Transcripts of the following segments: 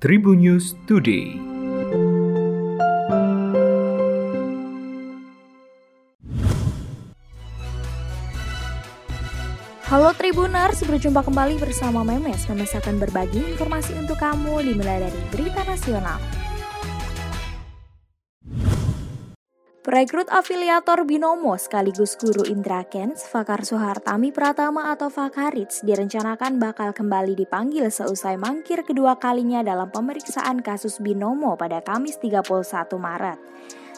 Tribun News Today. Halo Tribuners, berjumpa kembali bersama Memes. Memes akan berbagi informasi untuk kamu dimulai dari berita nasional. Perekrut afiliator Binomo sekaligus guru Indra Kens, Fakar Soehartami Pratama atau Fakarits direncanakan bakal kembali dipanggil seusai mangkir kedua kalinya dalam pemeriksaan kasus Binomo pada Kamis 31 Maret.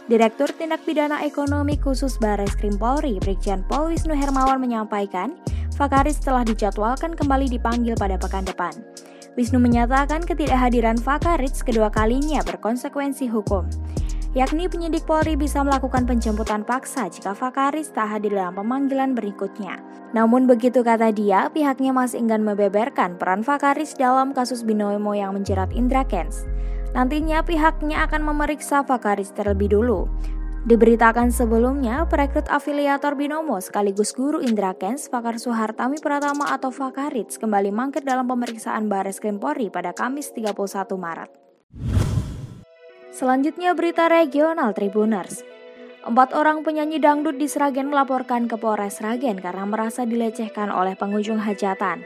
Direktur Tindak Pidana Ekonomi Khusus Bares Krim Polri, Brigjen Pol Wisnu Hermawan menyampaikan, Fakarits telah dijadwalkan kembali dipanggil pada pekan depan. Wisnu menyatakan ketidakhadiran Fakarits kedua kalinya berkonsekuensi hukum yakni penyidik Polri bisa melakukan penjemputan paksa jika Fakaris tak hadir dalam pemanggilan berikutnya. Namun begitu kata dia, pihaknya masih enggan membeberkan peran Fakaris dalam kasus binomo yang menjerat Indra Kents. Nantinya pihaknya akan memeriksa Fakaris terlebih dulu. Diberitakan sebelumnya, perekrut afiliator Binomo sekaligus guru Indra Kents, Fakar Suhartami Pratama atau Fakarits kembali mangkir dalam pemeriksaan Bares Krim Polri pada Kamis 31 Maret. Selanjutnya berita regional Tribuners. Empat orang penyanyi dangdut di Sragen melaporkan ke Polres Sragen karena merasa dilecehkan oleh pengunjung hajatan.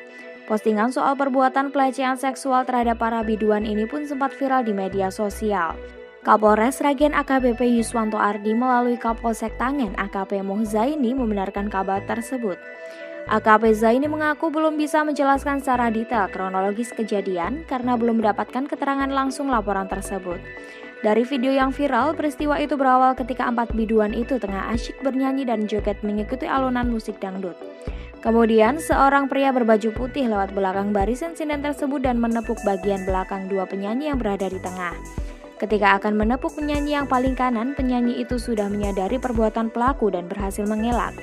Postingan soal perbuatan pelecehan seksual terhadap para biduan ini pun sempat viral di media sosial. Kapolres Sragen AKBP Yuswanto Ardi melalui Kapolsek Tangen AKP Muhzaini membenarkan kabar tersebut. AKP Zaini mengaku belum bisa menjelaskan secara detail kronologis kejadian karena belum mendapatkan keterangan langsung laporan tersebut. Dari video yang viral, peristiwa itu berawal ketika empat biduan itu tengah asyik bernyanyi dan joget mengikuti alunan musik dangdut. Kemudian, seorang pria berbaju putih lewat belakang barisan sinden tersebut dan menepuk bagian belakang dua penyanyi yang berada di tengah. Ketika akan menepuk penyanyi yang paling kanan, penyanyi itu sudah menyadari perbuatan pelaku dan berhasil mengelak.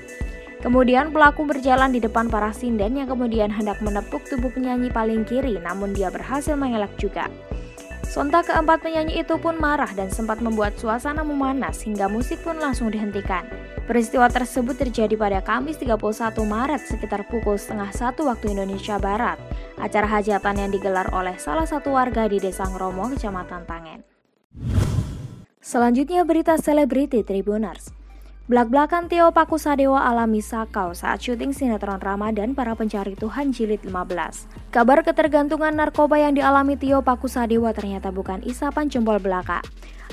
Kemudian pelaku berjalan di depan para sinden yang kemudian hendak menepuk tubuh penyanyi paling kiri namun dia berhasil mengelak juga. Sontak keempat penyanyi itu pun marah dan sempat membuat suasana memanas hingga musik pun langsung dihentikan. Peristiwa tersebut terjadi pada Kamis 31 Maret sekitar pukul setengah satu waktu Indonesia Barat. Acara hajatan yang digelar oleh salah satu warga di Desa Ngromo, Kecamatan Tangen. Selanjutnya berita selebriti Tribuners. Belak-belakan Tio Pakusadewa alami sakau saat syuting sinetron Ramadan para pencari Tuhan jilid 15. Kabar ketergantungan narkoba yang dialami Tio Pakusadewa ternyata bukan isapan jempol belaka.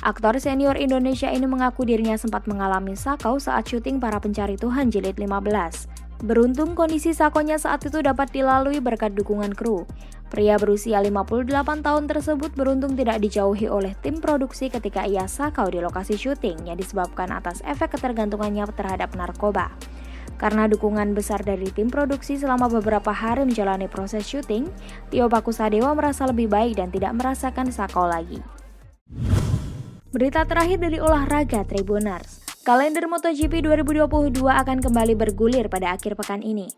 Aktor senior Indonesia ini mengaku dirinya sempat mengalami sakau saat syuting para pencari Tuhan jilid 15. Beruntung kondisi sakonya saat itu dapat dilalui berkat dukungan kru. Pria berusia 58 tahun tersebut beruntung tidak dijauhi oleh tim produksi ketika ia sakau di lokasi syuting yang disebabkan atas efek ketergantungannya terhadap narkoba. Karena dukungan besar dari tim produksi selama beberapa hari menjalani proses syuting, Tio Pakusadewa merasa lebih baik dan tidak merasakan sakau lagi. Berita terakhir dari olahraga Tribuners. Kalender MotoGP 2022 akan kembali bergulir pada akhir pekan ini.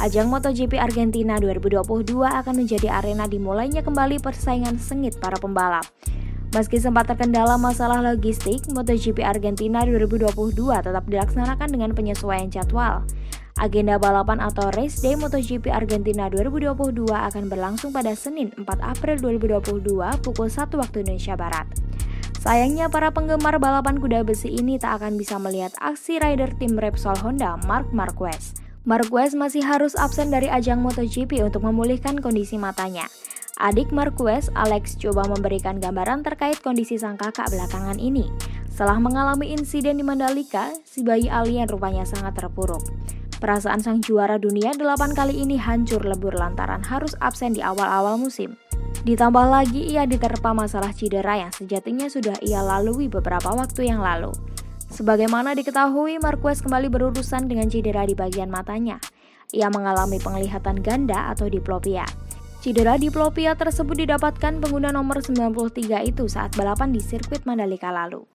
Ajang MotoGP Argentina 2022 akan menjadi arena dimulainya kembali persaingan sengit para pembalap. Meski sempat terkendala masalah logistik, MotoGP Argentina 2022 tetap dilaksanakan dengan penyesuaian jadwal. Agenda balapan atau race day MotoGP Argentina 2022 akan berlangsung pada Senin 4 April 2022 pukul 1 waktu Indonesia Barat. Sayangnya para penggemar balapan kuda besi ini tak akan bisa melihat aksi rider tim Repsol Honda Mark Marquez. Marquez masih harus absen dari ajang MotoGP untuk memulihkan kondisi matanya. Adik Marquez, Alex, coba memberikan gambaran terkait kondisi sang kakak belakangan ini. Setelah mengalami insiden di Mandalika, si bayi alien rupanya sangat terpuruk. Perasaan sang juara dunia 8 kali ini hancur lebur lantaran harus absen di awal-awal musim. Ditambah lagi ia diterpa masalah cedera yang sejatinya sudah ia lalui beberapa waktu yang lalu. Sebagaimana diketahui, Marquez kembali berurusan dengan cedera di bagian matanya. Ia mengalami penglihatan ganda atau diplopia. Cedera diplopia tersebut didapatkan pengguna nomor 93 itu saat balapan di sirkuit Mandalika lalu.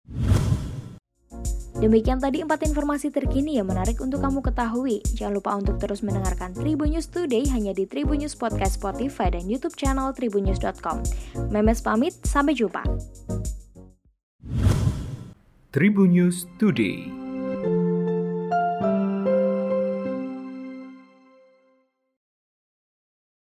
Demikian tadi empat informasi terkini yang menarik untuk kamu ketahui. Jangan lupa untuk terus mendengarkan Tribun News Today hanya di Tribun News Podcast Spotify dan YouTube channel tribunnews.com. Memes pamit, sampai jumpa. Tribun News Today.